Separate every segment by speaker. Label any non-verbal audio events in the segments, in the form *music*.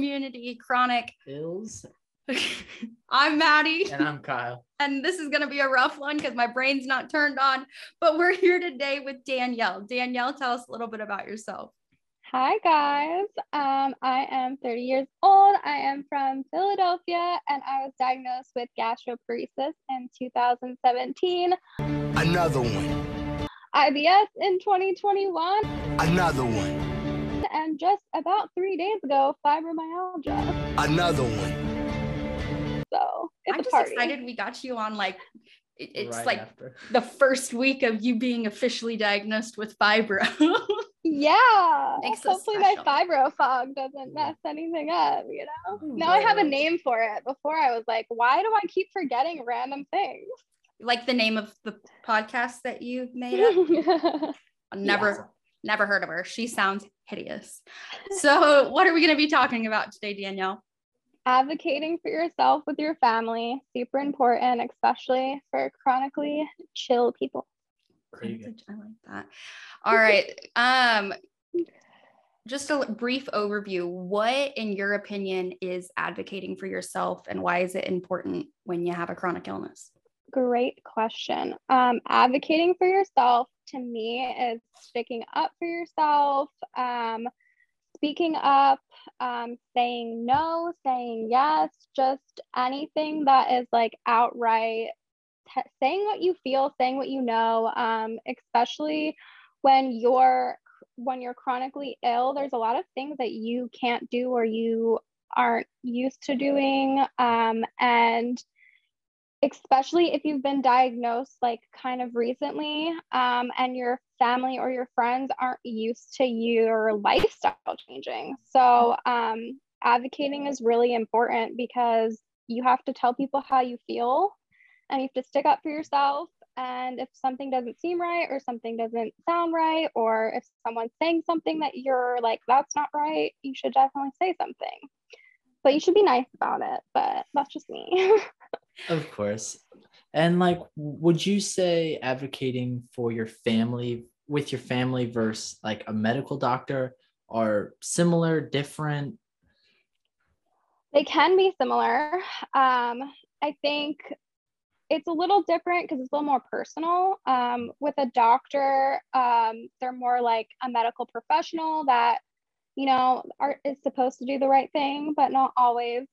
Speaker 1: Co-Immunity, chronic
Speaker 2: ills. *laughs*
Speaker 1: I'm Maddie.
Speaker 2: And I'm Kyle. *laughs*
Speaker 1: And this is going to be a rough one because my brain's not turned on. But we're here today with Danielle. Danielle, tell us a little bit about yourself.
Speaker 3: Hi, guys. Um, I am 30 years old. I am from Philadelphia and I was diagnosed with gastroparesis in 2017.
Speaker 4: Another one.
Speaker 3: IBS in 2021.
Speaker 4: Another one.
Speaker 3: And just about three days ago, fibromyalgia.
Speaker 4: Another one.
Speaker 3: So
Speaker 1: I'm just
Speaker 3: party.
Speaker 1: excited we got you on like it, it's
Speaker 2: Right
Speaker 1: like
Speaker 2: after.
Speaker 1: the first week of you being officially diagnosed with fibro. *laughs*
Speaker 3: Yeah.
Speaker 1: Makes
Speaker 3: Hopefully my fibro fog doesn't mess anything up, you know?
Speaker 2: Ooh,
Speaker 3: Now I have a name for it. Before I was like, why do I keep forgetting random things?
Speaker 1: like the name of the podcast that you made up. *laughs* Never never heard of her. She sounds hideous. So, *laughs* what are we going to be talking about today, Danielle?
Speaker 3: advocating for yourself with your family super important especially for chronically chill people
Speaker 2: There you.
Speaker 1: I like that. All right. Um just a brief overview. What in your opinion is advocating for yourself and why is it important when you have a chronic illness?
Speaker 3: Great question. Um, advocating for yourself to me is sticking up for yourself um, speaking up um, saying no saying yes just anything that is like outright t- saying what you feel saying what you know um, especially when you're when you're chronically ill there's a lot of things that you can't do or you aren't used to doing um, and especially if you've been diagnosed like kind of recently um, and your family or your friends aren't used to your lifestyle changing. So um, advocating is really important because you have to tell people how you feel and you have to stick up for yourself. And if something doesn't seem right or something doesn't sound right or if someone's saying something that you're like that's not right you should definitely say something. But you should be nice about it but that's just me *laughs*
Speaker 2: Of course. And like, would you say advocating for your family with your family versus like a medical doctor are similar, different?
Speaker 3: They can be similar. Um, I think it's a little different because it's a little more personal. Um, with a doctor, um, they're more like a medical professional that, you know, are, is supposed to do the right thing, but not always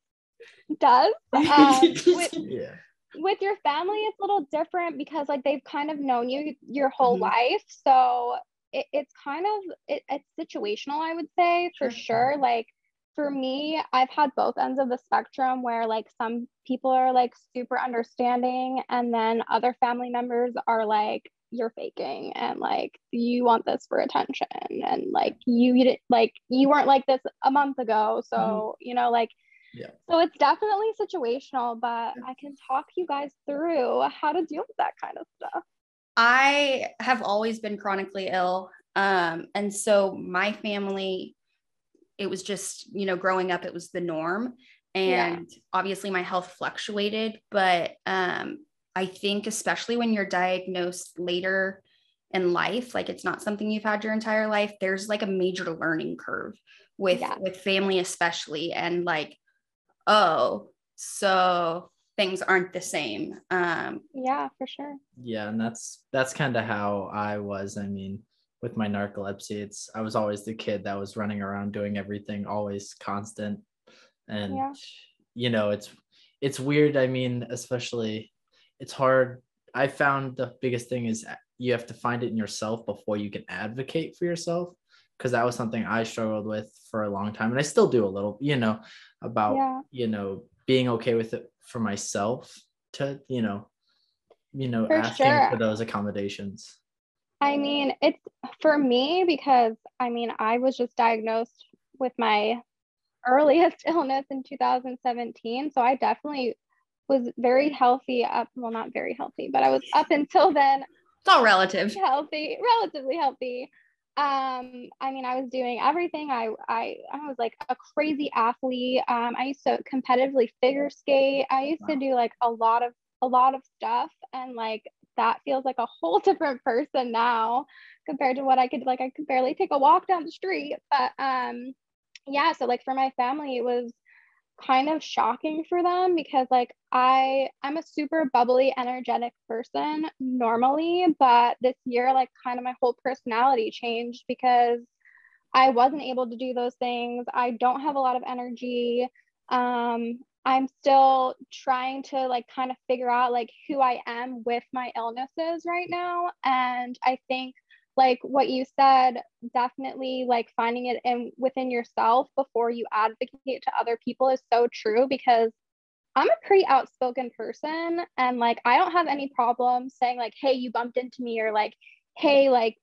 Speaker 3: does. Um, *laughs* with,
Speaker 2: Yeah.
Speaker 3: with your family, it's a little different because like they've kind of known you your whole
Speaker 1: Mhm.
Speaker 3: life. So it, it's kind of it, it's situational, I would say for
Speaker 1: Sure.
Speaker 3: sure. Like for me, I've had both ends of the spectrum where like some people are like super understanding, and then other family members are like, you're faking and like you want this for attention and like you, you did like you weren't like this a month ago. So, you know, like
Speaker 2: Yeah.
Speaker 3: so it's definitely situational, but I can talk you guys through how to deal with that kind of stuff.
Speaker 1: I have always been chronically ill. Um, and so my family, it was just, you know, growing up, it was the norm. And obviously my health fluctuated. But um, I think, especially when you're diagnosed later in life, like it's not something you've had your entire life, there's like a major learning curve with
Speaker 3: Yeah.
Speaker 1: with family especially and like oh so things aren't the same um
Speaker 3: Yeah, for sure.
Speaker 2: Yeah, and that's that's kind of how I was. I mean, with my narcolepsy, it's I was always the kid that was running around doing everything, always constant. And
Speaker 3: Yeah.
Speaker 2: you know, it's it's weird. I mean, especially it's hard. I found the biggest thing is you have to find it in yourself before you can advocate for yourself because that was something I struggled with for a long time and I still do a little, you know, about
Speaker 3: Yeah.
Speaker 2: you know, being okay with it for myself to, you know, you know,
Speaker 3: For
Speaker 2: asking
Speaker 3: sure.
Speaker 2: for those accommodations.
Speaker 3: I mean, it's for me because I mean, I was just diagnosed with my earliest *laughs* illness in 2017. So I definitely was very healthy up, well, not very healthy, but I was up until then
Speaker 1: it's all relative
Speaker 3: healthy, relatively healthy. Um, I mean, I was doing everything. I I I was like a crazy athlete. Um, I used to competitively figure skate. I used to do like a lot of a lot of stuff, and like that feels like a whole *laughs* different person now compared to what I could like. I could barely take a walk down the street, but um, yeah, so like for my family, it was kind of shocking for them because like I I'm a super bubbly energetic person normally but this year like kind of my whole personality changed because I wasn't able to do those things. I don't have a lot of energy. Um I'm still trying to like kind of figure out like who I am with my illnesses right now. And I think like what you said definitely like finding it in within yourself before you advocate to other people is so true because i'm a pretty outspoken person and like i don't have any problem saying like hey you bumped into me or like hey like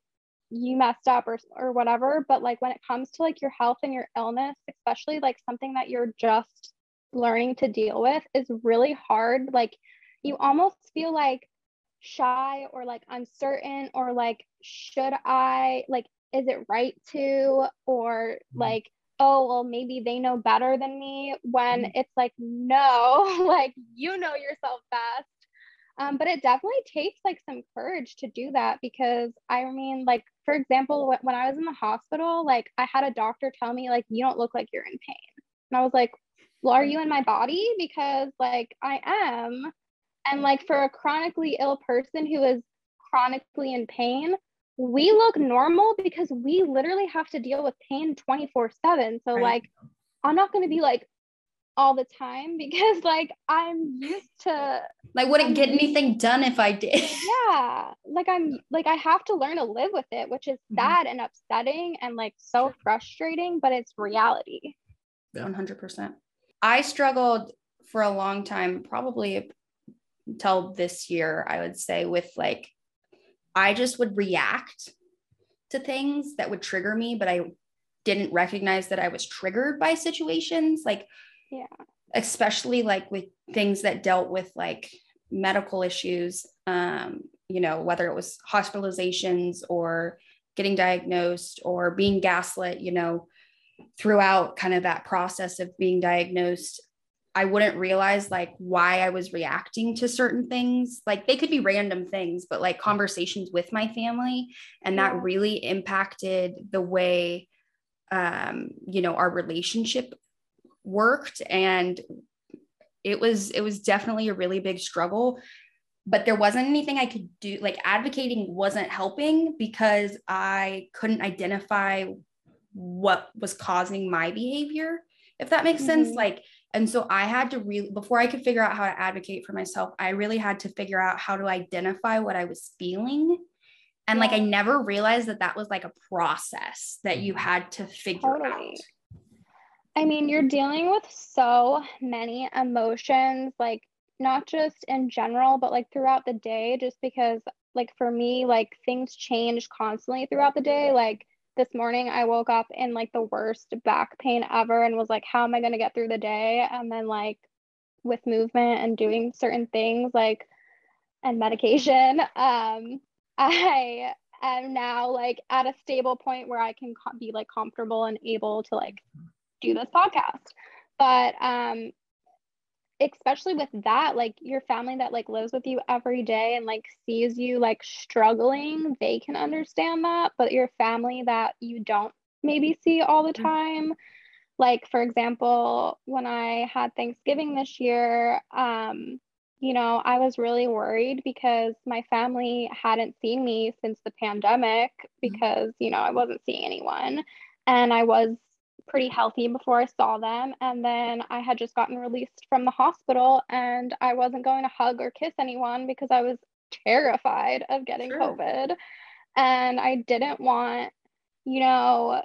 Speaker 3: you messed up or or whatever. But like when it comes to like your health and your illness especially like something that you're just learning to deal with is really hard. Like you almost feel like shy or like uncertain or like should i like is it right to or mm-hmm. like oh well maybe they know better than me when mm-hmm. it's like no *laughs* like you know yourself best um, but it definitely takes like some courage to do that because i mean like for example when i was in the hospital like i had a doctor tell me like you don't look like you're in pain and i was like well are you in my body because like i am and like for a chronically ill person who is chronically in pain, we look normal because we literally have to deal with pain 24 7. So, right. like, I'm not going to be like all the time *laughs* because, like, I'm used to.
Speaker 1: Like, wouldn't get anything done if I did. *laughs*
Speaker 3: yeah. Like, I'm like, I have to learn to live with it, which is mm-hmm. sad and upsetting and like so frustrating, but it's reality.
Speaker 1: Yeah. 100%. I struggled for a long time, probably until this year, I would say, with like, I just would react to things that would trigger me, but I didn't recognize that I was triggered by situations. Like,
Speaker 3: yeah,
Speaker 1: especially like with things that dealt with like medical issues, um, you know, whether it was hospitalizations or getting diagnosed or being gaslit, you know, throughout kind of that process of being diagnosed, I wouldn't realize like why I was reacting to certain things. Like they could be random things, but like conversations with my family. And that really impacted the way, um, you know, our relationship worked. And it was, it was definitely a really big struggle. But there wasn't anything I could do. Like advocating wasn't helping because I couldn't identify what was causing my behavior, if that makes mm-hmm. sense. Like, and so I had to really, before I could figure out how to advocate for myself, I really had to figure out how to identify what I was feeling. And yeah. like, I never realized that that was like a process that you mm-hmm. had to figure totally. out.
Speaker 3: I mean, you're dealing with so many emotions, like not just in general, but like throughout the day, just because, like, for me, like things change constantly throughout the day. Like, this morning I woke up in like the worst back pain ever and was like, how am I going to get through the day? And then, like, with movement and doing certain things, like, and medication, *laughs* um, I am now like at a stable point where I can co- be like comfortable and able to like do this podcast. But um, especially with that like your family that like lives with you every day and like sees you like struggling they can understand that but your family that you don't maybe see all the mm-hmm. time like for example when i had thanksgiving this year um you know i was really worried because my family hadn't seen me since the pandemic mm-hmm. because you know i wasn't seeing anyone and i was pretty healthy before I saw them. And then I had just gotten released from the hospital and I wasn't going to hug or kiss anyone because I was terrified of getting sure. COVID. And I didn't want, you know,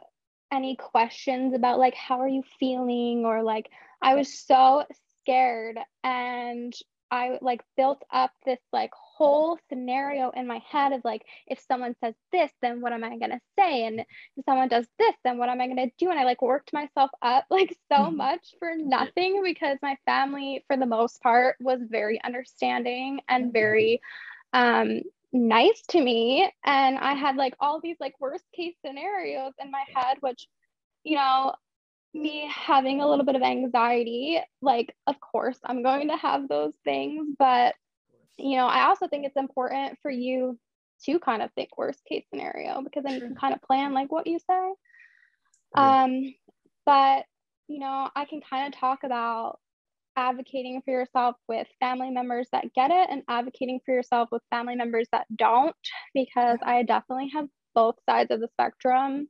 Speaker 3: any questions about like, how are you feeling? Or like, I was so scared. And I like built up this like whole scenario in my head of like if someone says this then what am i going to say? And if someone does this then what am i going to do? And i like worked myself up *laughs* like so mm-hmm. much for nothing because my family for the most part was very understanding and very um nice to me. And i had like all these like worst case scenarios in my head which you know me having a little bit of anxiety like of course i'm going to have those things but you know, I also think it's important for you to kind of think worst case scenario because then you can kind of plan like what you say. Um, but you know, I can kind of talk about advocating for yourself with family members that get it and advocating for yourself with family members that don't, because I definitely have both sides of the spectrum.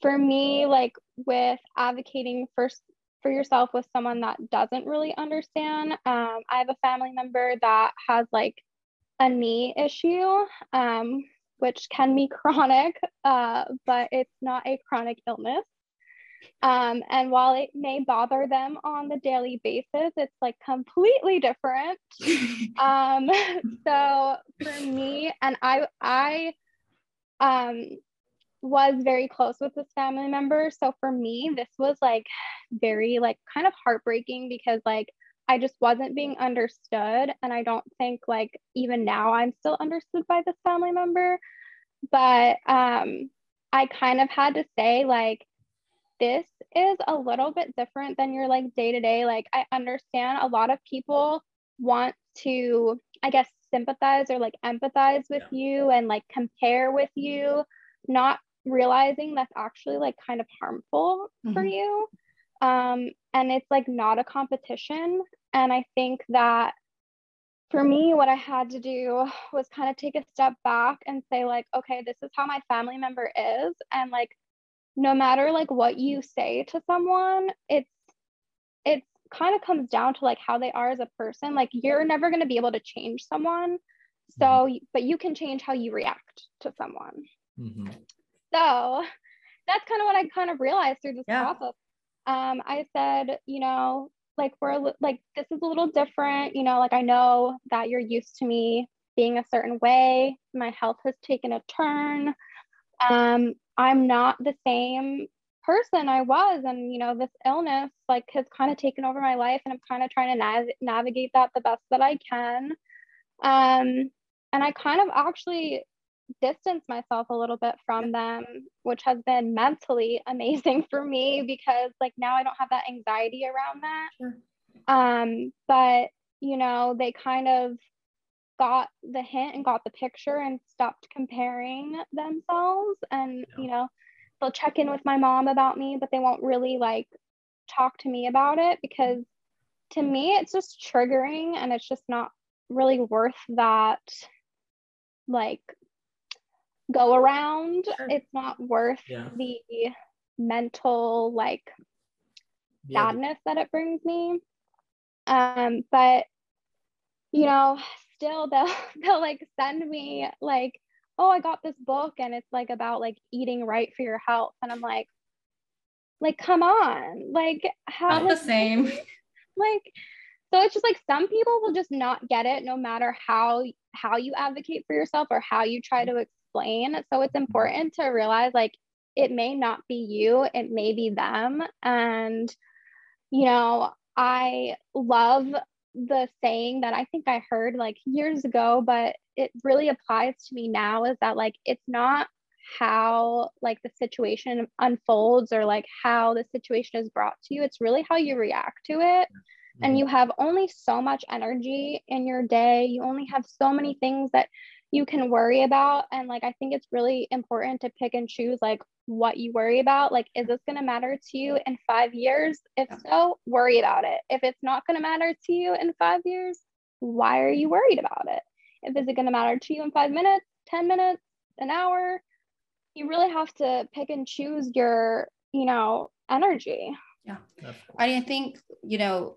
Speaker 3: For me, like with advocating for for yourself with someone that doesn't really understand, um, I have a family member that has like a knee issue, um, which can be *laughs* chronic, uh, but it's not a chronic illness. Um, and while it may bother them on the daily basis, it's like completely different. *laughs* um, *laughs* so for me, and I, I um, was very close with this family member. So for me, this was like very like kind of heartbreaking because like I just wasn't being understood. And I don't think like even now I'm still understood by this family member. But um, I kind of had to say like this is a little bit different than your like day to day. Like, I understand a lot of people want to, I guess, sympathize or like empathize with yeah. you and like compare with you, not realizing that's actually like kind of harmful mm-hmm. for you. Um, and it's like not a competition. And I think that for me, what I had to do was kind of take a step back and say, like, okay, this is how my family member is. And like, no matter like what you say to someone it's it's kind of comes down to like how they are as a person like you're never going to be able to change someone so mm-hmm. but you can change how you react to someone mm-hmm. So that's kind of what i kind of realized through this yeah. process um i said you know like we're like this is a little different you know like i know that you're used to me being a certain way my health has taken a turn um I'm not the same person I was. And, you know, this illness like has kind of taken over my life and I'm kind of trying to nav- navigate that the best that I can. Um, and I kind of actually distance myself a little bit from them, which has been mentally *laughs* amazing for me because like now I don't have that anxiety around that. Sure. Um, but you know, they kind of got the hint and got the picture and stopped comparing themselves and yeah. you know they'll check in with my mom about me but they won't really like talk to me about it because to me it's just triggering and it's just not really worth that like go around sure. it's not worth yeah. the mental like yeah. sadness that it brings me um but you know still they'll *laughs* they'll like send me like oh i got this book and it's like about like eating right for your health and i'm like like come on like how
Speaker 1: Not the same *laughs*
Speaker 3: like so it's just like some people will just not get it no matter how how you advocate for yourself or how you try to explain so it's important to realize like it may not be you it may be them and you know i love the saying that I think I heard like years ago, but it really applies to me now is that like it's not how like the situation unfolds or like how the situation is brought to you, it's really how you react to it. And mm-hmm. you have only so much energy in your day. You only have so many things that you can worry about and like i think it's really important to pick and choose like what you worry about like is this going to matter to you in 5 years? If so worry about it. If it's not going to matter to you in 5 years why are you worried about it? If is it going to matter to you in 5 minutes 10 minutes an hour? You really have to pick and choose your you know energy.
Speaker 1: Yeah. I think you know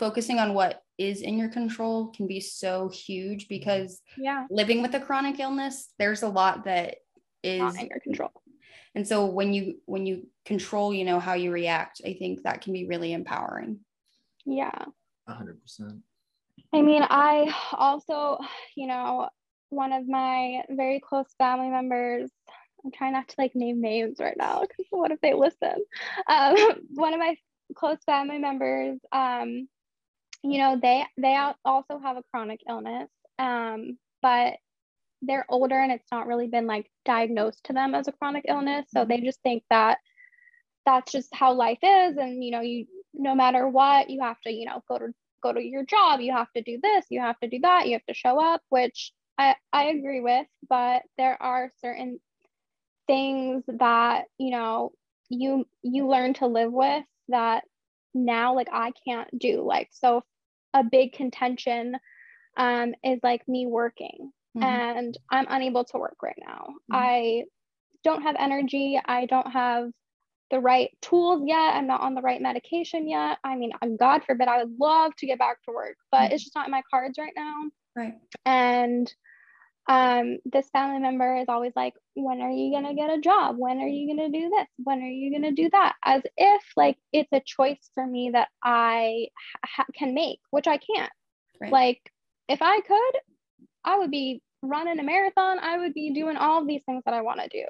Speaker 1: focusing on what is in your control can be so huge because
Speaker 3: yeah.
Speaker 1: living with a chronic illness there's a lot that is
Speaker 3: Not in your control.
Speaker 1: And so when you when you control you know how you react i think that can be really empowering.
Speaker 3: Yeah.
Speaker 2: 100%
Speaker 3: i mean i also you know one of my very close family members i'm trying not to like name names right now because what if they listen? Um, *laughs* one of my close family members um, you know they they also have a chronic illness um, but they're older and it's not really been like diagnosed to them as a chronic illness. So they just think that that's just how life is. And you know you no matter what you have to you know go to go to your job. You have to do this. You have to do that. You have to show up which i i agree with. But there are certain things that you know you you learn to live with that now like I can't do. Like so a big contention um is like me working
Speaker 1: Mhm.
Speaker 3: and I'm unable to work right now.
Speaker 1: Mhm.
Speaker 3: I don't have energy. I don't have the right tools yet. I'm not on the right medication yet. I mean, God forbid, I would love to get back to work, but it's just not in my cards right now.
Speaker 1: Right.
Speaker 3: And um, this family member is always like, when are you going to get a job? When are you going to do this? When are you going to do that? As if like it's a choice for me that I ha- can make, which I can't.
Speaker 1: Right.
Speaker 3: Like, if I could, I would be running a marathon. I would be doing all of these things that I want to do.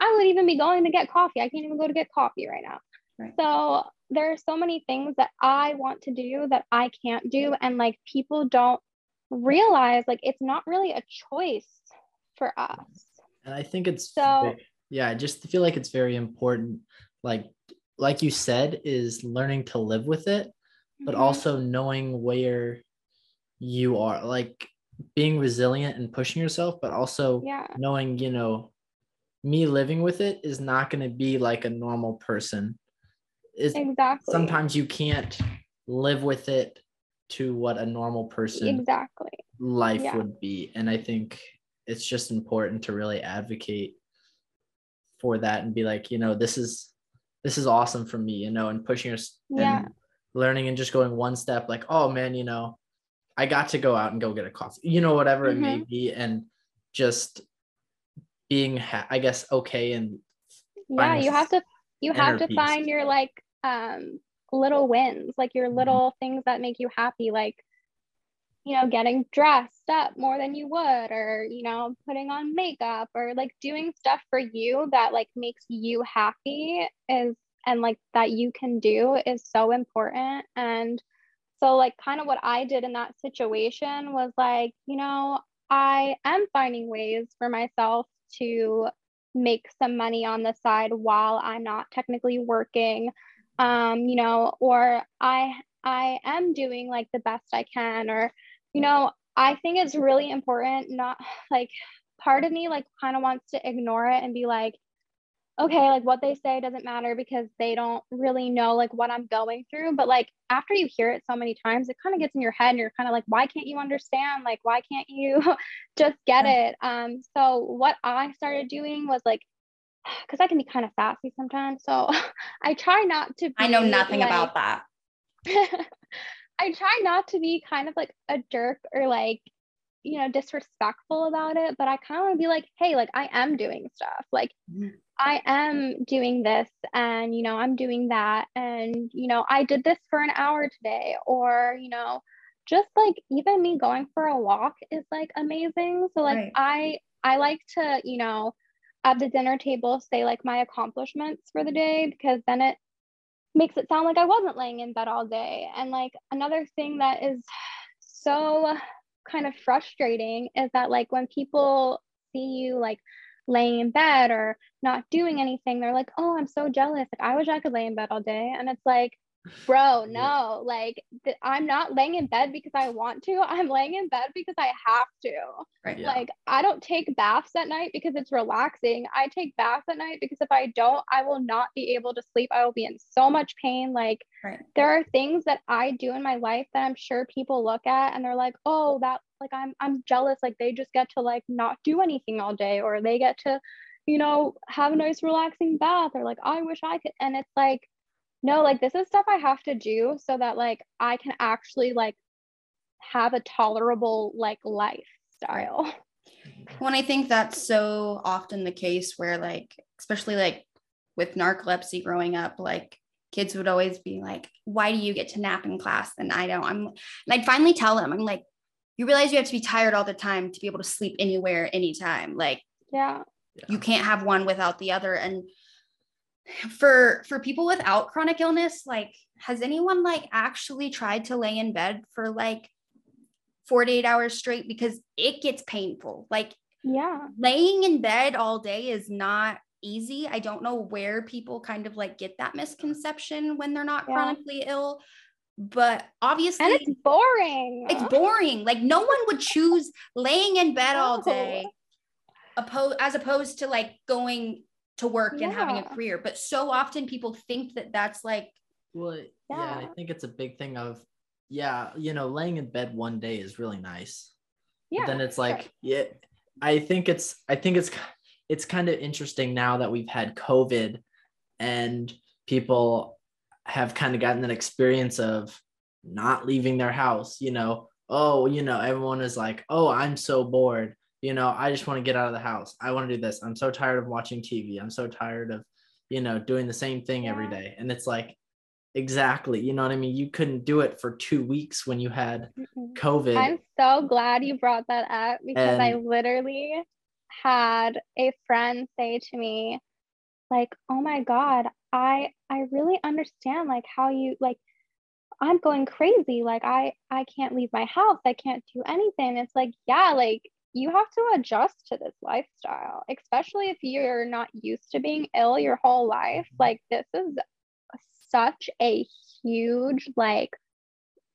Speaker 3: I would even be going to get coffee. I can't even go to get coffee right now.
Speaker 1: Right.
Speaker 3: So there are so many things that I want to do that I can't do. And like people don't realize like it's not really a choice for us.
Speaker 2: and i think it's
Speaker 3: So-
Speaker 2: yeah i just feel like it's very important like like you said is learning to live with it but
Speaker 3: Mhm.
Speaker 2: also knowing where you are like being resilient and pushing yourself but also
Speaker 3: yeah,
Speaker 2: knowing you know me living with it is not going to be like a normal person is
Speaker 3: exactly.
Speaker 2: sometimes you can't live with it to what a normal person
Speaker 3: exactly.
Speaker 2: life
Speaker 3: Yeah.
Speaker 2: would be and i think it's just important to really advocate for that and be like you know this is this is awesome for me you know and pushing us
Speaker 3: Yeah.
Speaker 2: and learning and just going one step like oh man you know i got to go out and go get a coffee you know whatever it may be and just being ha- i guess okay and
Speaker 3: Yeah, you have to you have to
Speaker 2: peace.
Speaker 3: find your like um little wins, like your
Speaker 2: Mhm.
Speaker 3: little things that make you happy, like you know, getting dressed up more than you would, or you know, putting on makeup, or like doing stuff for you that like makes you happy is and like that you can do is so important. And so, like, kind of what I did in that situation was like, you know, I am finding ways for myself to make some money on the side while I'm not technically working. Um, you know, or I I am doing like the best I can, or you know, I think it's really important, not like part of me like kind of wants to ignore it and be like, okay, like what they say doesn't matter because they don't really know like what I'm going through. But like after you hear it so many times, it kind of gets in your head and you're kind of like, why can't you understand? Like, why can't you *laughs* just get it? Um, so what I started doing was like, because I can be kind of sassy sometimes. So *laughs* I try not to be
Speaker 1: I know nothing
Speaker 3: like-
Speaker 1: about that. *laughs*
Speaker 3: I try not to be kind of like a jerk or like, you know, disrespectful about it, but I kind of want to be like, hey, like I am doing stuff. Like
Speaker 1: Mhm.
Speaker 3: I am doing this and, you know, I'm doing that. And, you know, I did this for an hour today. Or, you know, just like even me going for a walk is like amazing. So like
Speaker 1: Right.
Speaker 3: I I like to, you know, at the dinner table say like my accomplishments for the day because then it makes it sound like I wasn't laying in bed all day. And like another thing that is so kind of frustrating is that like when people see you like laying in bed or not doing anything, they're like, "Oh, I'm so jealous. Like I wish I could lay in bed all day." And it's like, "Bro, no. Like th- I'm not laying in bed because I want to. I'm laying in bed because I have to."
Speaker 1: Right.
Speaker 2: Yeah.
Speaker 3: Like, I don't take baths at night because it's relaxing. I take baths at night because if I don't, I will not be able to sleep. I will be in so much pain. Like,
Speaker 1: Right.
Speaker 3: there are things that I do in my life that I'm sure people look at and they're like, "Oh, that like I'm I'm jealous. Like they just get to like not do anything all day or they get to, you know, have a nice relaxing bath or like I wish I could." And it's like, no, like this is stuff I have to do so that like I can actually like have a tolerable like lifestyle.
Speaker 1: When I think that's so often the case where like, especially like with narcolepsy growing up, like kids would always be like, why do you get to nap in class and I don't? I'm and I'd finally tell them, I'm like, you realize you have to be tired all the time to be able to sleep anywhere, anytime. Like
Speaker 3: Yeah.
Speaker 1: you can't have one without the other. And for for people without chronic illness, like has anyone like actually tried to lay in bed for like 48 hours straight because it gets painful. Like
Speaker 3: Yeah.
Speaker 1: laying in bed all day is not easy. I don't know where people kind of like get that misconception when they're not
Speaker 3: Yeah.
Speaker 1: chronically ill, but obviously
Speaker 3: And it's boring.
Speaker 1: it's boring. Like no one would choose laying in bed all day opposed as opposed to like going to work and having a career. But so often people think that that's like,
Speaker 2: Well, yeah. I think it's a big thing of, yeah, you know, laying in bed one day is really nice.
Speaker 3: yeah
Speaker 2: but then it's
Speaker 3: sure.
Speaker 2: like, yeah, I think it's, I think it's, it's kind of interesting now that we've had COVID and people have kind of gotten an experience of not leaving their house, you know, oh, you know, everyone is like, oh, I'm so bored. You know, I just want to get out of the house. I want to do this. I'm so tired of watching TV. I'm so tired of, you know, doing the same thing every day And it's like, exactly, you know what I mean? You couldn't do it for two weeks when you had COVID.
Speaker 3: I'm so glad you brought that up because I literally had a friend say to me, like, oh my God, I I really understand like how you like I'm going crazy. Like I I can't leave my house. I can't do anything. It's like, yeah, like you have to adjust to this lifestyle, especially if you're not used to being ill your whole life. Mm-hmm. Like this is such a huge like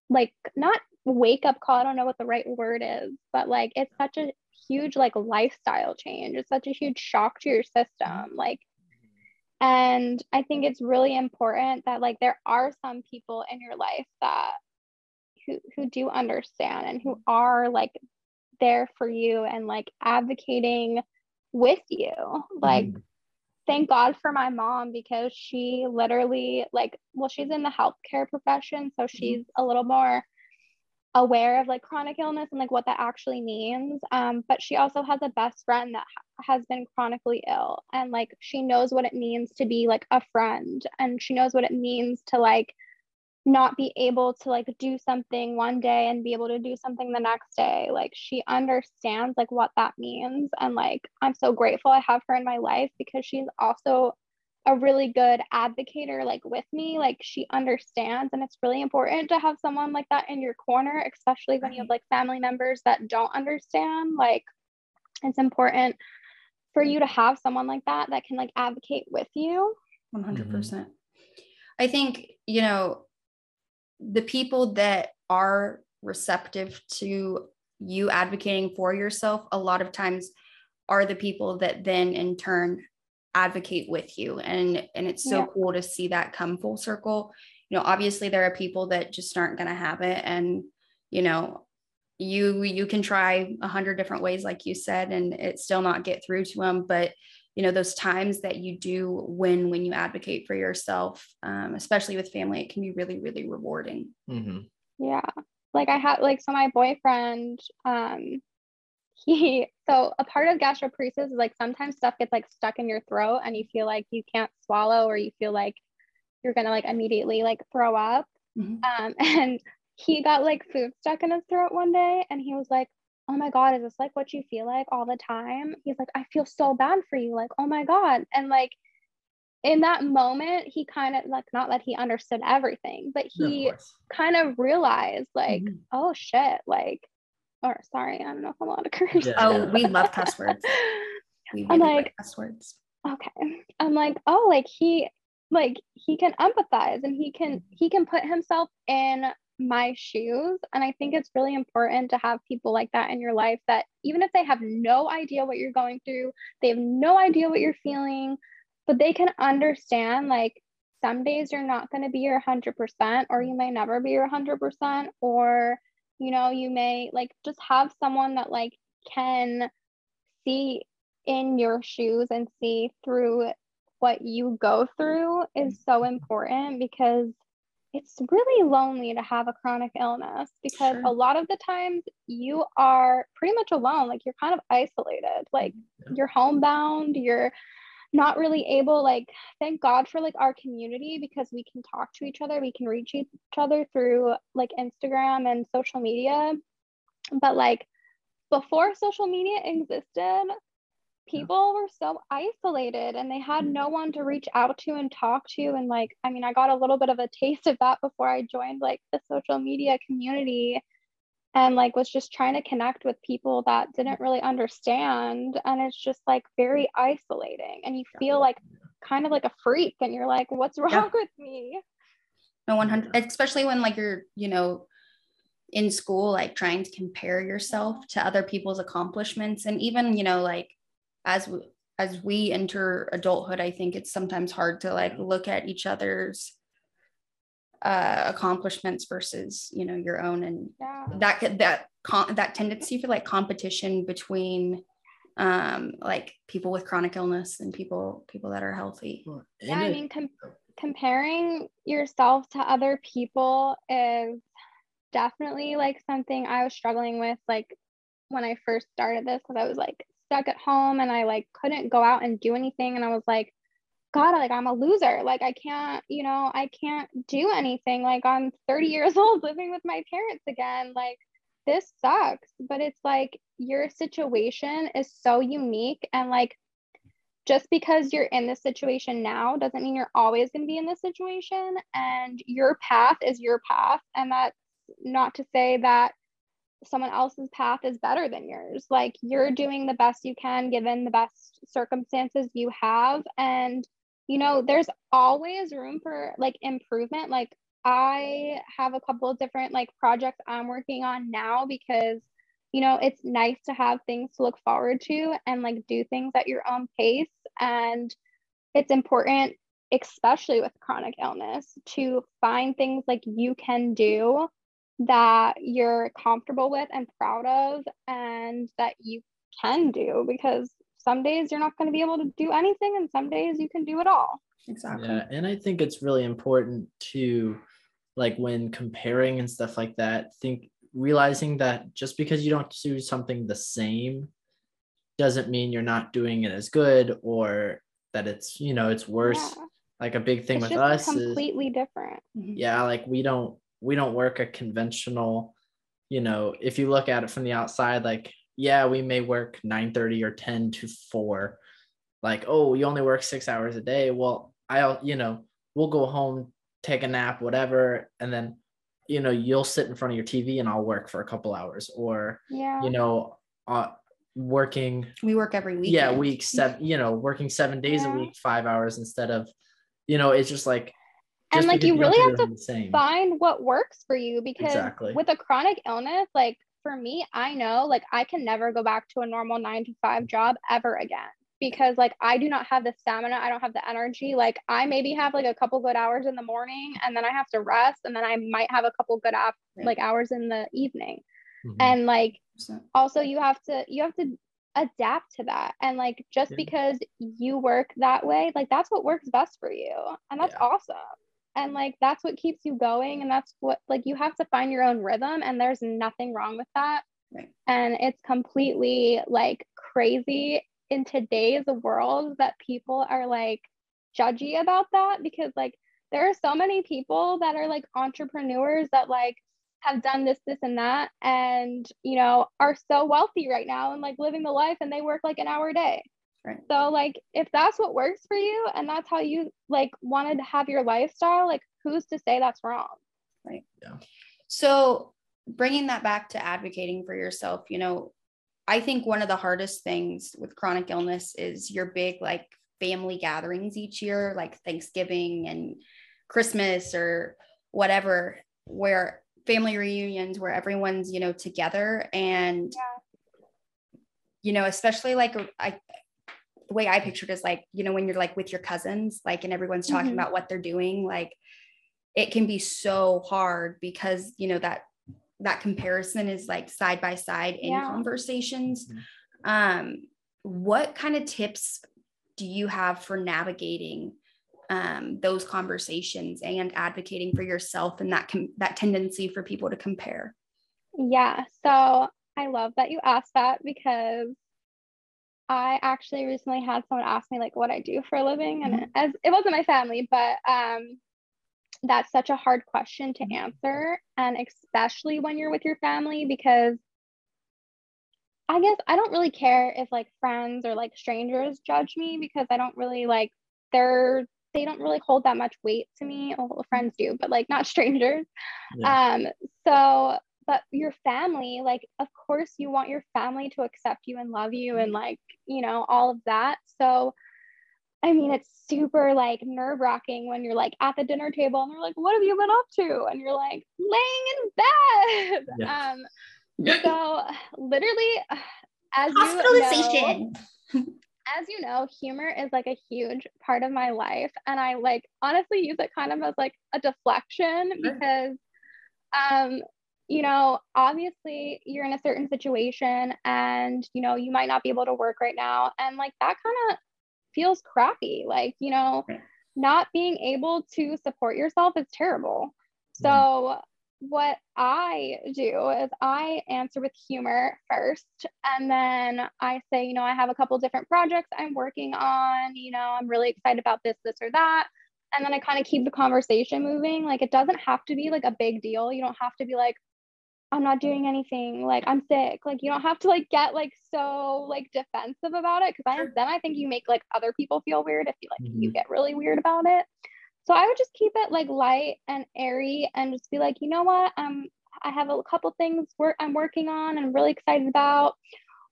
Speaker 3: like not wake up call. I don't know what the right word is, but like it's such a huge like lifestyle change. It's such a huge shock to your mm-hmm. system. Like and I think it's really important that like there are some people in your life that who who do understand and who mm-hmm. are like there for you and like advocating with you. Like
Speaker 2: Mhm.
Speaker 3: thank God for my mom because she literally like well she's in the healthcare profession so she's a little more aware of like chronic illness and like what that actually means um but she also has a best friend that ha- has been chronically ill and like she knows what it means to be like a friend and she knows what it means to like not be able to like do something one day and be able to do something the next day. Like she understands like what that means. And like i'm so grateful i have her in my life because she's also a really good advocator like with me. Like she understands. And it's really important to have someone like that in your corner especially when you have like family members that don't understand. Like it's important for you to have someone like that that can like advocate with you.
Speaker 1: 100%. percent. Mm-hmm. I think, you know, the people that are receptive to you advocating for yourself a lot of times are the people that then in turn advocate with you. And and it's so
Speaker 3: Yeah.
Speaker 1: cool to see that come full circle. You know obviously there are people that just aren't going to have it. And you know you you can try a hundred different ways like you said and it still not get through to them but you know those times that you do win when you advocate for yourself um, especially with family it can be really really rewarding
Speaker 2: Mhm.
Speaker 3: Yeah. Like I had like so my boyfriend, um, he *laughs* so a part of gastroparesis is like sometimes stuff gets like stuck in your throat and you feel like you can't swallow or you feel like you're gonna like immediately like throw up.
Speaker 1: Mhm.
Speaker 3: Um, *laughs* and he got like food stuck in his throat one day and he was like, Oh my God, is this like what you feel like all the time? He's like, I feel so bad for you. Like, oh my God. And like in that moment, he kind of like not that he understood everything, but
Speaker 2: Yeah, of
Speaker 3: he kind of realized like,
Speaker 1: Mhm.
Speaker 3: oh shit, like, or sorry, I don't know if I'm allowed to curse.
Speaker 2: Yeah,
Speaker 1: oh we love cuss words *laughs* we
Speaker 3: I'm
Speaker 1: like
Speaker 3: like-
Speaker 1: cuss words
Speaker 3: okay. I'm like, oh, like he like he can empathize and he can he can put himself in my shoes. And I think mm-hmm. it's really important to have people like that in your life that even if they have no idea what you're going through, they have no idea what you're feeling, but they can understand like some days you're not going to be your 100% or you may never be your 100% or you know you may like just have someone that like can see in your shoes and see through what you go through is mm-hmm. so important because it's really lonely to have a chronic illness because
Speaker 1: Sure.
Speaker 3: a lot of the times you are pretty much alone like you're kind of isolated like
Speaker 2: Yeah.
Speaker 3: you're homebound you're not really able like thank god for like our community because we can talk to each other we can reach each other through like instagram and social media but like before social media existed people were so isolated and they had no one to reach out to and talk to. And like i mean i got a little bit of a taste of that before i joined like the social media community and like was just trying to connect with people that didn't really understand. And it's just like very isolating. And you feel like kind of like a freak and you're like what's wrong
Speaker 1: Yeah.
Speaker 3: with me?
Speaker 1: No 100 especially when like you're you know in school like trying to compare yourself to other people's accomplishments. And even you know like as we, as we enter adulthood, I think it's sometimes hard to like look at each other's uh, accomplishments versus you know your own, and
Speaker 3: Yeah.
Speaker 1: that that con- that tendency for like competition between um like people with chronic illness and people people that are healthy.
Speaker 3: Yeah, I mean, com- comparing yourself to other people is definitely like something I was struggling with, like when I first started this, because I was like stuck at home and I like couldn't go out and do anything. And I was like, God, like I'm a loser. Like I can't, you know, I can't do anything. Like I'm 30 years *laughs* old living with my parents again. Like this sucks. But it's like your situation is so unique and like just because you're in this situation now doesn't mean you're always going to be in this situation and your path is your path and that's not to say that someone else's path is better than yours. Like you're doing the best you can given the best circumstances you have. And you know there's always room for like improvement. Like i have a couple of different like projects i'm working on now because you know it's nice to have things to look forward to and like do things at your own pace. And it's important especially with chronic illness to find things like you can do that you're comfortable with and proud of and that you can do because some days you're not going to be able to do anything and some days you can do it all
Speaker 1: Exactly.
Speaker 2: Yeah, and I think it's really important to like when comparing and stuff like that, think realizing that just because you don't do something the same doesn't mean you're not doing it as good or that it's, you know, it's worse.
Speaker 3: Yeah.
Speaker 2: Like a big thing
Speaker 3: it's
Speaker 2: with
Speaker 3: just
Speaker 2: us is
Speaker 3: completely different
Speaker 1: Mhm.
Speaker 2: yeah, like we don't we don't work a conventional, you know, if you look at it from the outside, like, yeah, we may work 9 30 or 10 to 4. Like, oh, you only work six hours a day. Well, I'll, you know, we'll go home, take a nap, whatever, and then you know, you'll sit in front of your TV and I'll work for a couple hours, or
Speaker 3: yeah
Speaker 2: you know, uh working
Speaker 1: We work every week.
Speaker 2: yeah week seven you know working seven days a week five hours instead of you know it's just like
Speaker 3: And, like, you really have
Speaker 2: to
Speaker 3: find what works for you because
Speaker 2: Exactly.
Speaker 3: with a chronic illness like for me i know like i can never go back to a normal nine to five job ever again because like i do not have the stamina i don't have the energy like i maybe have like a couple good hours in the morning and then i have to rest and then i might have a couple good af-
Speaker 1: Right.
Speaker 3: like hours in the evening
Speaker 2: Mhm.
Speaker 3: and like
Speaker 1: So-
Speaker 3: also you have to you have to adapt to that and like just
Speaker 2: Yeah.
Speaker 3: because you work that way like that's what works best for you and that's
Speaker 2: Yeah.
Speaker 3: awesome and like that's what keeps you going and that's what like you have to find your own rhythm and there's nothing wrong with that
Speaker 1: Right.
Speaker 3: and it's completely like crazy in today's world that people are like judgy about that because like there are so many people that are like entrepreneurs that like have done this this and that and you know are so wealthy right now and like living the life and they work like an hour a day
Speaker 1: Right.
Speaker 3: so like if that's what works for you and that's how you like wanted to have your lifestyle like who's to say that's wrong Right. Yeah.
Speaker 1: So, bringing that back to advocating for yourself, you know, I think one of the hardest things with chronic illness is your big like family gatherings each year, like Thanksgiving and Christmas or whatever, where family reunions where everyone's, you know, together and you know, especially like I the way I pictured is like, you know, when you're like with your cousins, like and everyone's talking
Speaker 3: Mhm.
Speaker 1: about what they're doing, like it can be so hard because you know that that comparison is like side by side in
Speaker 3: Yeah.
Speaker 1: conversations
Speaker 2: Mhm.
Speaker 1: um what kind of tips do you have for navigating um, those conversations and advocating for yourself and that com- that tendency for people to compare
Speaker 3: Yeah, so I love that you asked that because I actually recently had someone ask me like what I do for a living and
Speaker 1: Mhm.
Speaker 3: as it wasn't my family, but um that's such a hard question to
Speaker 1: Mhm.
Speaker 3: answer and especially when you're with your family because I guess I don't really care if like friends or like strangers judge me because I don't really like they're they don't really hold that much weight to me. Well, friends do, but like not *laughs* strangers.
Speaker 2: Yeah.
Speaker 3: Um, so, but your family, like, of course, you want your family to accept you and love you and, like, you know, all of that. So, I mean, it's super like nerve wracking when you're like at the dinner table and they're like, what have you been up to? And you're like, laying in bed.
Speaker 2: Yeah.
Speaker 3: Um, so, literally, as you know, as you know, humor is like a huge part of my life. And I like honestly use it kind of as like a deflection because, um, you know, obviously you're in a certain situation and, you know, you might not be able to work right now. And like that kind of feels crappy. Like, you know, not being able to support yourself is terrible. Mm. So, what I do is I answer with humor first, and then I say, you know, I have a couple different projects I'm working on. You know, I'm really excited about this, this, or that. And then I kind of keep the conversation moving. Like, it doesn't have to be like a big deal. You don't have to be like, I'm not doing anything. Like, I'm sick. Like, you don't have to like get like so like defensive about it. Cause I,
Speaker 1: Sure.
Speaker 3: then I think you make like other people feel weird if you like, you
Speaker 2: Mhm.
Speaker 3: get really weird about it. So I would just keep it like light and airy and just be like, you know what? Um, I have a couple things work I'm working on and I'm really excited about.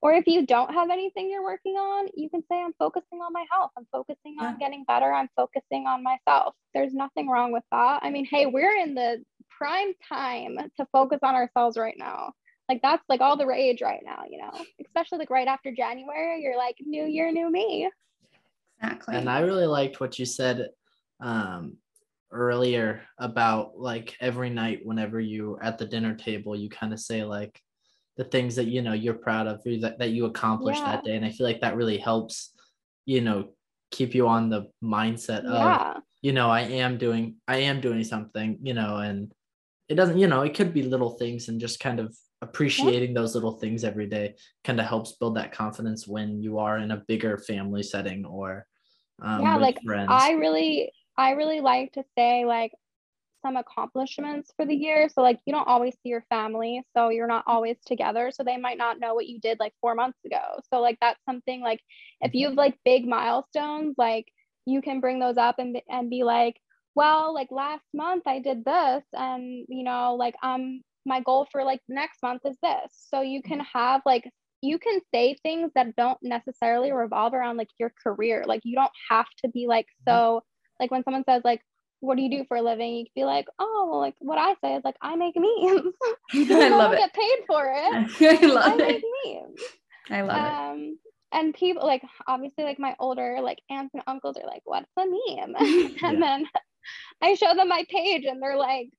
Speaker 3: Or if you don't have anything you're working on, you can say, I'm focusing on my health. I'm focusing on
Speaker 1: Yeah.
Speaker 3: getting better. I'm focusing on myself. There's nothing wrong with that. I mean, hey, we're in the prime time to focus on ourselves right now. Like that's like all the rage right now, you know, especially like right after January, you're like, new year, new me.
Speaker 1: Exactly.
Speaker 2: And I really liked what you said um, earlier about like every night, whenever you at the dinner table, you kind of say like the things that you know you're proud of that, that you accomplished that day. And I feel like that really helps, you know, keep you on the mindset of
Speaker 3: Yeah.
Speaker 2: you know i am doing i am doing something you know and it doesn't you know it could be little things and just kind of appreciating those little things every day kind of helps build that confidence when you are in a bigger family setting or um,
Speaker 3: yeah like
Speaker 2: friends.
Speaker 3: I really i really like to say like some accomplishments for the year. So like you don't always see your family so you're not always together so they might not know what you did like four months ago. So like that's something like if you have like big milestones like you can bring those up and, and be like well like last month i did this and you know like um my goal for like next month is this. So you can have like you can say things that don't necessarily revolve around like your career. Like you don't have to be like so like when someone says like what do you do for a living? you can be like oh well, like what i say is like i make memes. *laughs* *laughs*
Speaker 1: I
Speaker 3: I
Speaker 1: love it.
Speaker 3: get paid for it. *laughs*
Speaker 1: I
Speaker 3: i
Speaker 1: love
Speaker 3: make
Speaker 1: it.
Speaker 3: memes.
Speaker 1: I love it.
Speaker 3: um and people like obviously like my older like aunts and uncles are like what's a meme? And then i show them my page and they're like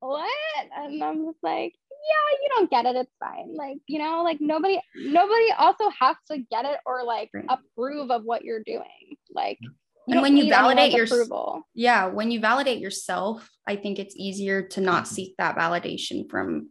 Speaker 3: what? And i'm just like yeah you don't get it. It's fine. Like you know like nobody nobody also has to get it or like
Speaker 1: Right.
Speaker 3: approve of what you're doing. Like
Speaker 1: And when you validate your
Speaker 3: approval.
Speaker 1: Yeah, when you validate yourself, I think it's easier to not seek that validation from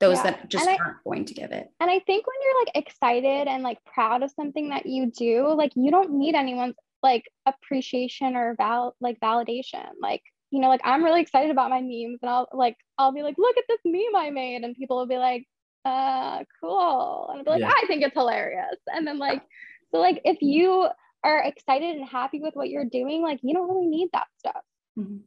Speaker 1: those
Speaker 3: Yeah,
Speaker 1: that just
Speaker 3: and I-
Speaker 1: aren't going to give it.
Speaker 3: And I think when you're like excited and like proud of something that you do, like you don't need anyone's like appreciation or val like validation. Like, you know, like I'm really excited about my memes and I'll like I'll be like, look at this meme I made. And people will be like, uh, cool. And I'll be like,
Speaker 2: Yeah.
Speaker 3: I think it's hilarious. And then like, so like if you are excited and happy with what you're doing, like you don't really need that stuff.
Speaker 1: Mhm.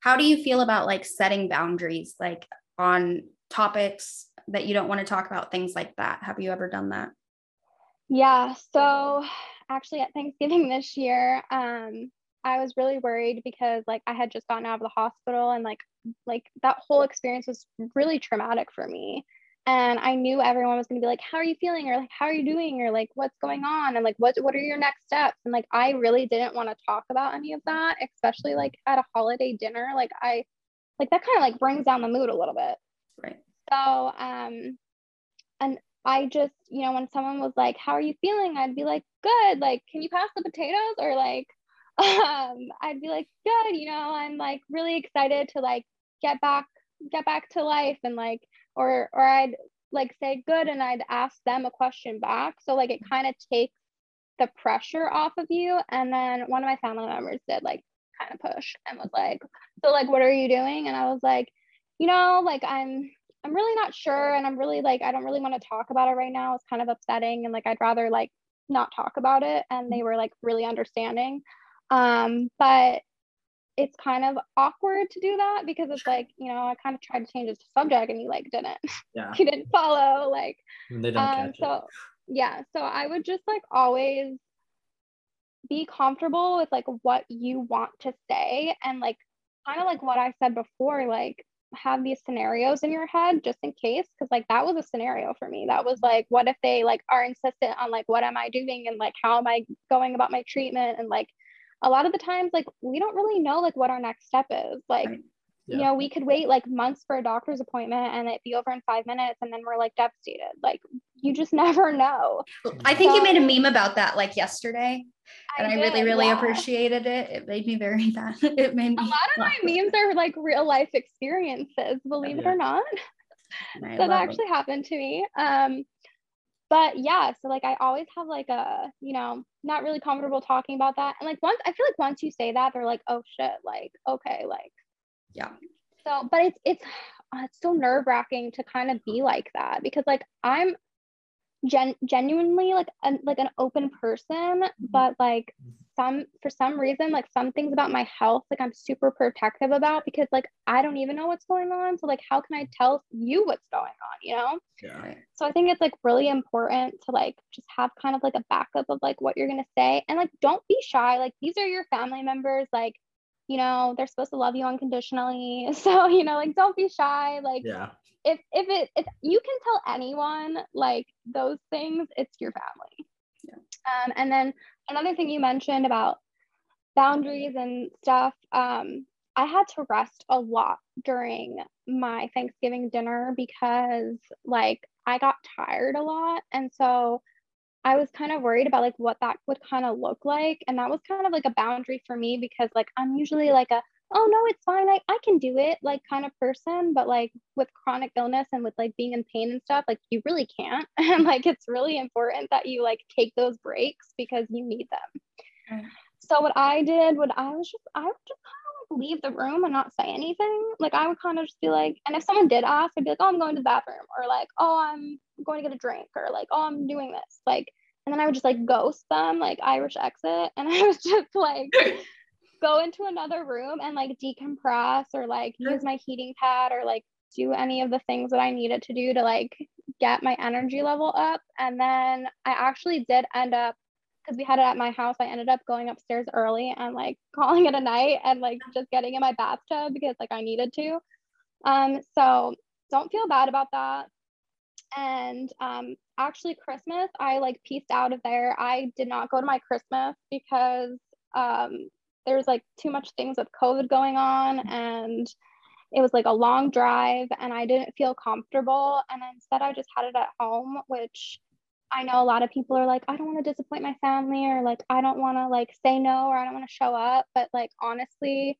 Speaker 1: How do you feel about like setting boundaries, like on topics that you don't want to talk about, things like that? Have you ever done that?
Speaker 3: Yeah. So actually at Thanksgiving *laughs* this year, um, I was really worried because like I had just gotten out of the hospital and like like that whole experience was really traumatic for me. And I knew everyone was gonna be like, How are you feeling? Or like, how are you doing? Or like what's going on? And like what what are your next steps? And like I really didn't want to talk about any of that, especially like at a holiday dinner. Like I like that kind of like brings down the mood a little bit.
Speaker 1: Right.
Speaker 3: So, um, and I just, you know, when someone was like, "How are you feeling?" I'd be like, "Good." Like, can you pass the potatoes? Or like, *laughs* um, I'd be like, "Good." You know, I'm like really excited to like get back, get back to life, and like, or or I'd like say good, and I'd ask them a question back. So like, it kind of takes the pressure off of you. And then one of my family members did like kind of push and was like, "So like, what are you doing?" And I was like, "You know, like I'm." I'm really not sure and I'm really like I don't really want to talk about it right now. It's kind of upsetting and like I'd rather like not talk about it and they were like really understanding. Um but it's kind of awkward to do that because it's like, you know, I kind of tried to change the subject and you like didn't
Speaker 2: yeah *laughs*
Speaker 3: you didn't follow like
Speaker 2: they don't
Speaker 3: um
Speaker 2: catch it
Speaker 3: so yeah, so I would just like always be comfortable with like what you want to say and like kind of like what I said before like have these scenarios in your head just in case because like that was a scenario for me. That was like what if they like are insistent on like what am i doing and like how am i going about my treatment? And like a lot of the times like we don't really know like what our next step is. Like
Speaker 1: Right.
Speaker 3: You know we could wait like months for a doctor's appointment and it'd be over in five minutes and then we're like devastated like you just *laughs* never know
Speaker 1: I think you made a meme about that like yesterday, and I, really,
Speaker 3: did,
Speaker 1: really
Speaker 3: yeah.
Speaker 1: appreciated it. It made me very *laughs* that. It made me
Speaker 3: a lot of my memes are like real life experiences believe it
Speaker 2: Yeah.
Speaker 3: or not so that
Speaker 1: it.
Speaker 3: actually happened to me um but yeah so like i always have like a you know not really comfortable talking about that and like once i feel like once you say that they're like oh shit like okay like
Speaker 1: Yeah.
Speaker 3: so but it's it's uh, it's so nerve wracking to kind of be like that because like i'm gen- genuinely like an like an open person but like some for some reason like some things about my health like i'm super protective about because like i don't even know what's going on so like how can i tell you what's going on you know
Speaker 2: Yeah.
Speaker 3: So I think it's like really important to like just have kind of like a backup of like what you're gonna say and like don't be shy. Like these are your family members, like, you know, they're supposed to love you unconditionally. *laughs* So, you know, like don't be shy. Like
Speaker 2: Yeah.
Speaker 3: if if it if you can tell anyone like those things, it's your family.
Speaker 1: Yeah.
Speaker 3: Um, and then another thing you mentioned about boundaries and stuff. Um, I had to rest a lot during my Thanksgiving dinner because like I got tired a lot. And so I was kind of worried about like what that would kind of look like. And that was kind of like a boundary for me because like I'm usually like a, oh no, it's fine. I, I can do it like kind of person. But like with chronic illness and with like being in pain and stuff, like you really can't. *laughs* And like it's really important that you like take those breaks because you need them.
Speaker 1: Right.
Speaker 3: So what I did, what I was just, I would just kind of like leave the room and not say anything. Like I would kind of just be like, and if someone did ask, I'd be like, oh, I'm going to the bathroom, or like, oh, I'm going to get a drink, or like, oh, I'm doing this, like, and then I would just like ghost them, like Irish exit, and *laughs* I was just like *laughs* go into another room and like decompress, or like use my heating pad, or like do any of the things that I needed to do to like get my energy level up, and then I actually did end up because we had it at my house, I ended up going upstairs early and like *laughs* calling it a night and like just getting in my bathtub because like I needed to. Um, so don't feel bad about that. And um, actually, Christmas, I like pieced out of there. I did not go to my Christmas because um, there's like too much things with COVID going on and it was like a long drive and I didn't feel comfortable. And instead, I just had it at home, which I know a lot of people are like, I don't want to disappoint my family or like, I don't want to like say no or I don't want to show up. But like, honestly,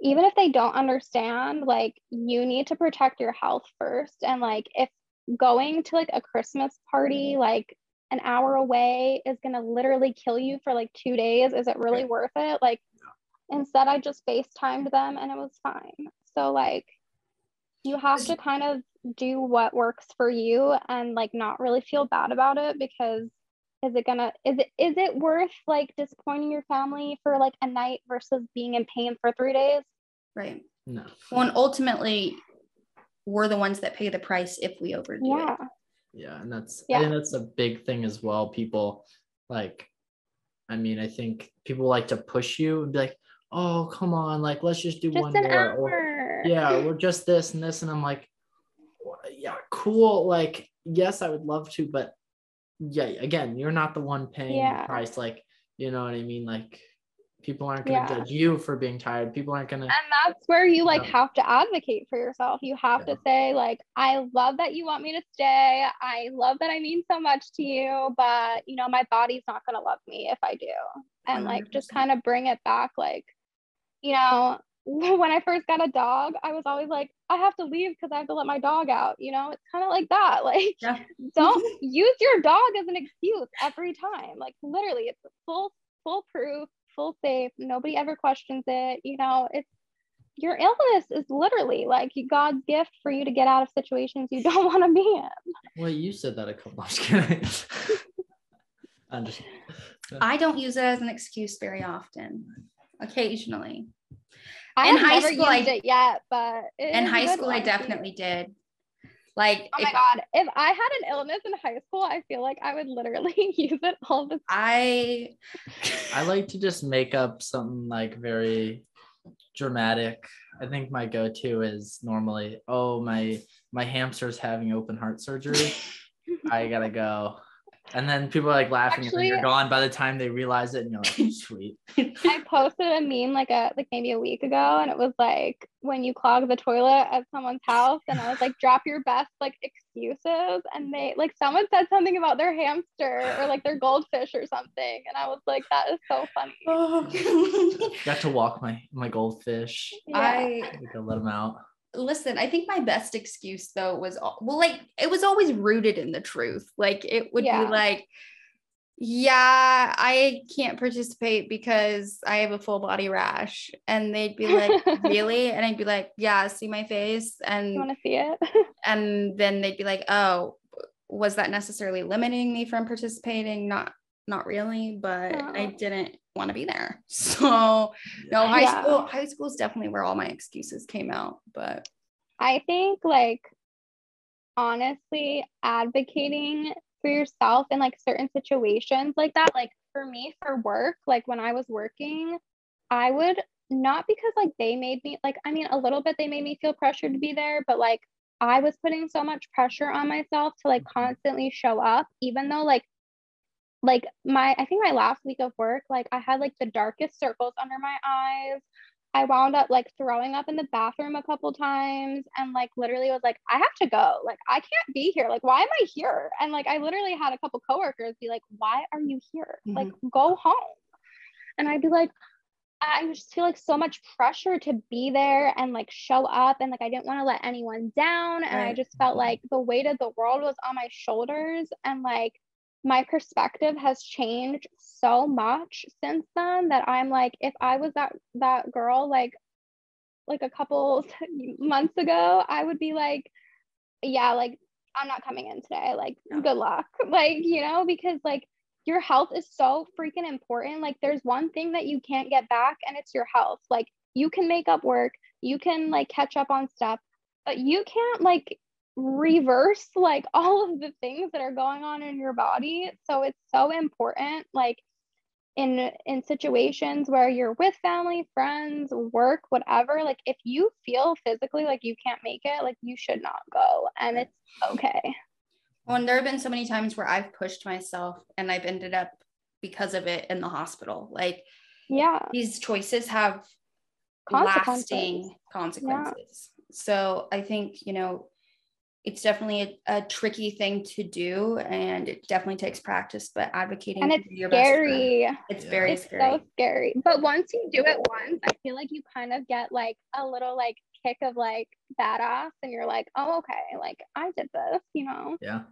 Speaker 3: even if they don't understand, like, you need to protect your health first. And like, if going to like a Christmas party, mm-hmm. like, an hour away is going to literally kill you for like two days, is it really worth it? Like, instead, I just FaceTimed them and it was fine. So, like, you have to kind of do what works for you and like not really feel bad about it because is it gonna is it is it worth like disappointing your family for like a night versus being in pain for three days
Speaker 1: Right.
Speaker 2: No.
Speaker 1: Well, and ultimately, we're the ones that pay the price if we overdo
Speaker 3: yeah
Speaker 1: it.
Speaker 2: Yeah, and that's I
Speaker 3: Yeah.
Speaker 2: think that's a big thing as well. People like, I mean, I think people like to push you and be like, "Oh, come on, like let's just do
Speaker 3: just
Speaker 2: one
Speaker 3: an
Speaker 2: more." Or, yeah, we're just this and this, and I'm like, "Wha- yeah, cool. Like, yes, I would love to, but yeah, again, you're not the one paying
Speaker 3: Yeah.
Speaker 2: the price. Like, you know what I mean? Like, people aren't gonna
Speaker 3: Yeah.
Speaker 2: judge you for being tired. People aren't gonna.
Speaker 3: and that's where you like
Speaker 2: Yeah.
Speaker 3: have to advocate for yourself you have
Speaker 2: Yeah.
Speaker 3: to say like i love that you want me to stay i love that i mean so much to you but you know my body's not going to love me if i do and like just kind of bring it back like you know *laughs* when i first got a dog i was always like i have to leave because i have to let my dog out you know it's kind of like that *laughs* like
Speaker 1: Yeah.
Speaker 3: don't *laughs* use your dog as an excuse every time like literally it's full full proof full safe nobody ever questions it you know it's your illness is literally like god's gift for you to get out of situations you don't want to be in
Speaker 2: Well, you said that a couple. I'm just kidding. I'm.
Speaker 1: I don't use it as an excuse very often. Occasionally.
Speaker 3: I
Speaker 1: In high
Speaker 3: never
Speaker 1: school, I-
Speaker 3: used it yet but it
Speaker 1: In high
Speaker 3: good
Speaker 1: school, I definitely did. Like,
Speaker 3: oh
Speaker 1: if
Speaker 3: my god if i had an illness in high school i feel like i would literally *laughs* use it all the time
Speaker 1: I,
Speaker 2: I like to just make up something like very dramatic. I think my go-to is normally, oh my my hamster's having open heart surgery. *laughs* I gotta go. And then people are like laughing and then you're gone by the time they realize it and you're like, *laughs* sweet.
Speaker 3: I posted a meme like a like maybe a week ago, and it was like when you clog the toilet at someone's house, and I was like, drop your best like excuses, and they like someone said something about their hamster or like their goldfish or something, and I was like, that is so funny.
Speaker 2: Oh, *laughs* Got to walk my my goldfish.
Speaker 3: Yeah.
Speaker 1: I
Speaker 2: I let them out.
Speaker 1: Listen, I think my best excuse though was well, like it was always rooted in the truth. Like it would
Speaker 3: Yeah.
Speaker 1: be like, yeah, I can't participate because I have a full body rash. And they'd be like, *laughs* really? And I'd be like, yeah, see my face. And you
Speaker 3: want to see it? *laughs*
Speaker 1: and then they'd be like, oh, was that necessarily limiting me from participating? Not not really, but I didn't want to be there. *laughs* So no, high
Speaker 3: Yeah.
Speaker 1: school, high school is definitely where all my excuses came out. But
Speaker 3: I think like honestly advocating for yourself in like certain situations like that like for me for work like when I was working I would not because like they made me like I mean a little bit they made me feel pressured to be there but like I was putting so much pressure on myself to like mm-hmm. constantly show up even though like like my I think my last week of work like I had like the darkest circles under my eyes I wound up like throwing up in the bathroom a couple times and like literally was like, I have to go. Like, I can't be here. Like, why am I here? And like, I literally had a couple coworkers be like, why are you here? Like, mm-hmm. go home. And I'd be like, I just feel like so much pressure to be there and like show up. And like, I didn't want to let anyone down. And I just felt like the weight of the world was on my shoulders. And like, my perspective has changed so much since then that I'm like, if I was that that girl like like a couple *laughs* months ago, I would be like, yeah, like I'm not coming in today. Like,
Speaker 1: Yeah.
Speaker 3: good luck. *laughs* Like, you know, because like your health is so freaking important. Like, there's one thing that you can't get back, and it's your health. Like, you can make up work, you can like catch up on stuff, but you can't like reverse like all of the things that are going on in your body. So it's so important. Like, in in situations where you're with family friends work whatever like if you feel physically like you can't make it like you should not go and it's okay
Speaker 1: Well, and there have been so many times where I've pushed myself and I've ended up because of it in the hospital. Like
Speaker 3: yeah
Speaker 1: these choices have
Speaker 3: Consequences.
Speaker 1: lasting consequences. So I think, you know, it's definitely a, a tricky thing to do and it definitely takes practice, but advocating
Speaker 3: and it's
Speaker 1: do your best for-
Speaker 3: scary
Speaker 1: it's
Speaker 2: Yeah.
Speaker 1: very
Speaker 3: it's
Speaker 1: scary.
Speaker 3: so scary but once you do it once i feel like you kind of get like a little like kick of like badass and you're like oh okay like i did this you know
Speaker 2: Yeah.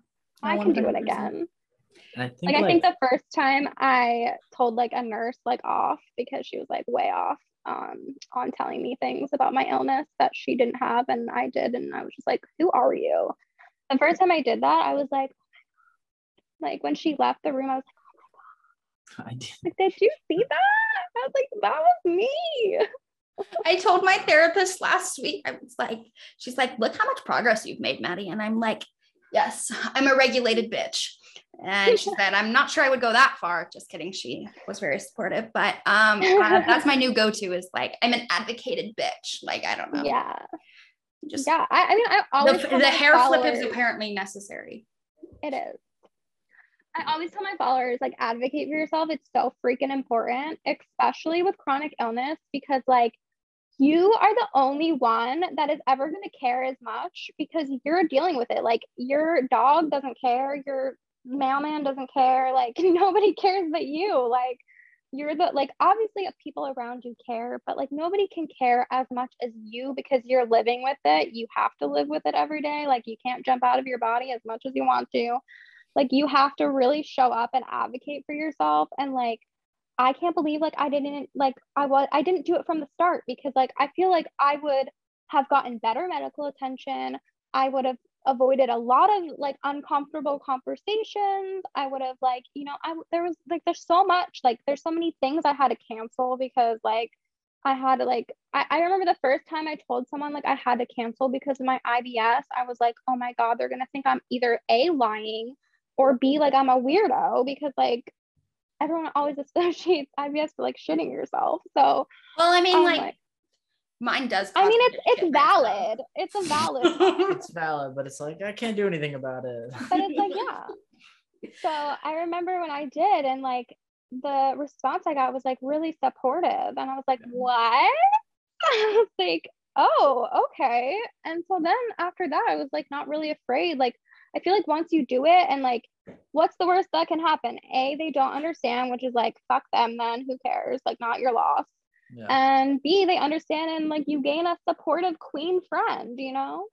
Speaker 3: i can do it again
Speaker 2: And I think
Speaker 3: like,
Speaker 2: like,
Speaker 3: I think the first time I told like a nurse like off because she was like way off um on telling me things about my illness that she didn't have and I did and I was just like who are you the first time I did that I was like like when she left the room I was
Speaker 2: I did.
Speaker 3: like did you see that I was like that was me
Speaker 1: I told my therapist last week, I was like, she's like, look how much progress you've made, Maddie. And I'm like, yes, *laughs* I'm a regulated bitch. And she said, I'm not sure I would go that far. Just kidding. She was very supportive, but um, uh, *laughs* that's my new go-to is like, I'm an advocated bitch. Like, I don't know.
Speaker 3: yeah
Speaker 1: Just
Speaker 3: yeah I, I mean I always
Speaker 1: the, the hair flip is apparently necessary.
Speaker 3: It is. I always tell my followers like advocate for yourself. It's so freaking important, especially with chronic illness, because like you are the only one that is ever going to care as much because you're dealing with it. Like your dog doesn't care, your mailman doesn't care, like *laughs* nobody cares but you. Like you're the like obviously people around you care, but like nobody can care as much as you because you're living with it. You have to live with it every day. Like you can't jump out of your body as much as you want to. Like you have to really show up and advocate for yourself and like I can't believe like I didn't like I was I didn't do it from the start because like I feel like I would have gotten better medical attention. I would have avoided a lot of like uncomfortable conversations. I would have like, you know, I there was like there's so much like there's so many things I had to cancel because like I had like I, I remember the first time I told someone like I had to cancel because of my IBS, I was like, oh my God, they're gonna think I'm either A lying or B like I'm a weirdo because like everyone always *laughs* associates IBS with like shitting yourself. So
Speaker 1: Well, I mean,
Speaker 3: I'm
Speaker 1: like,
Speaker 3: like,
Speaker 1: Mine does.
Speaker 3: I mean, it's it's
Speaker 1: shit myself.
Speaker 3: valid. It's a valid, *laughs*
Speaker 2: It's valid, but it's like I can't do anything about it.
Speaker 3: but it's like yeah. So I remember when I did, and like the response I got was like really supportive, and I was like,
Speaker 2: Yeah.
Speaker 3: what? *laughs* I was like, oh, okay. And so then after that, I was like not really afraid. Like I feel like once you do it, and like, what's the worst that can happen? A, they don't understand, which is like fuck them. Then who cares? Like not your loss.
Speaker 2: Yeah.
Speaker 3: And B, they understand, and like you gain a supportive queen friend. You know.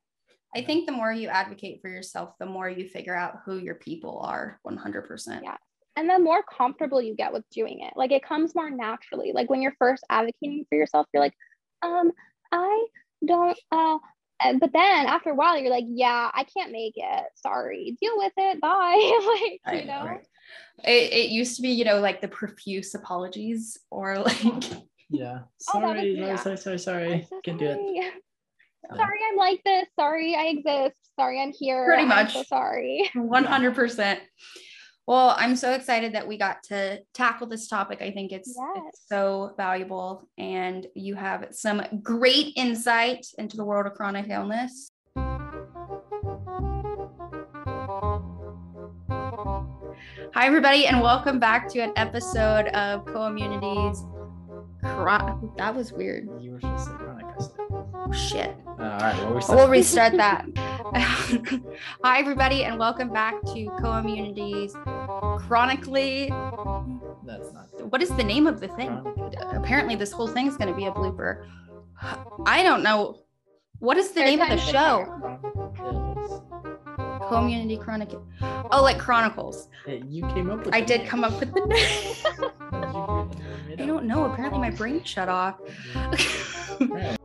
Speaker 1: I think the more you advocate for yourself, the more you figure out who your people are 100%.
Speaker 3: Yeah. and the more comfortable you get with doing it like it comes more naturally like when you're first advocating for yourself you're like um i don't uh and- Uh, but then after a while you're like yeah i can't make it sorry deal with it bye *laughs* like
Speaker 1: I
Speaker 3: you know
Speaker 1: It, it used to be, you know, like the profuse apologies or *laughs* like,
Speaker 2: yeah.
Speaker 3: Oh, was-
Speaker 2: Sorry,
Speaker 3: yeah.
Speaker 2: sorry, sorry, sorry,
Speaker 3: I'm
Speaker 2: sorry.
Speaker 3: so
Speaker 2: Can do it.
Speaker 3: sorry. I'm like this sorry i exist sorry i'm here
Speaker 1: Pretty
Speaker 3: I'm
Speaker 1: much.
Speaker 3: so sorry
Speaker 1: 100%. Well, I'm so excited that we got to tackle this topic. I think it's,
Speaker 3: Yes.
Speaker 1: it's so valuable, and you have some great insight into the world of chronic illness. Hi, everybody, and welcome back to an episode of Co-Immunity's. Chron- that was weird.
Speaker 2: You were supposed to say chronic. I.
Speaker 1: Oh, shit.
Speaker 2: Uh, all right. Well, we're
Speaker 1: We'll restart that. *laughs* *laughs* Hi, everybody, and welcome back to Co-Immunity's Chronically.
Speaker 2: That's not.
Speaker 1: What is the name of the thing?
Speaker 2: Chronic.
Speaker 1: Apparently, this whole thing is going to be a blooper. I don't know. What is the
Speaker 3: Third
Speaker 1: name of the show?
Speaker 2: Chronic Ills.
Speaker 1: Co-Immunity Chronic. Oh, like Chronicles.
Speaker 2: Hey, you came up with.
Speaker 1: I did
Speaker 2: name.
Speaker 1: come up with the *laughs* name.
Speaker 2: How did you get the name made
Speaker 1: I don't know. Apparently, my brain shut off.
Speaker 2: Alright.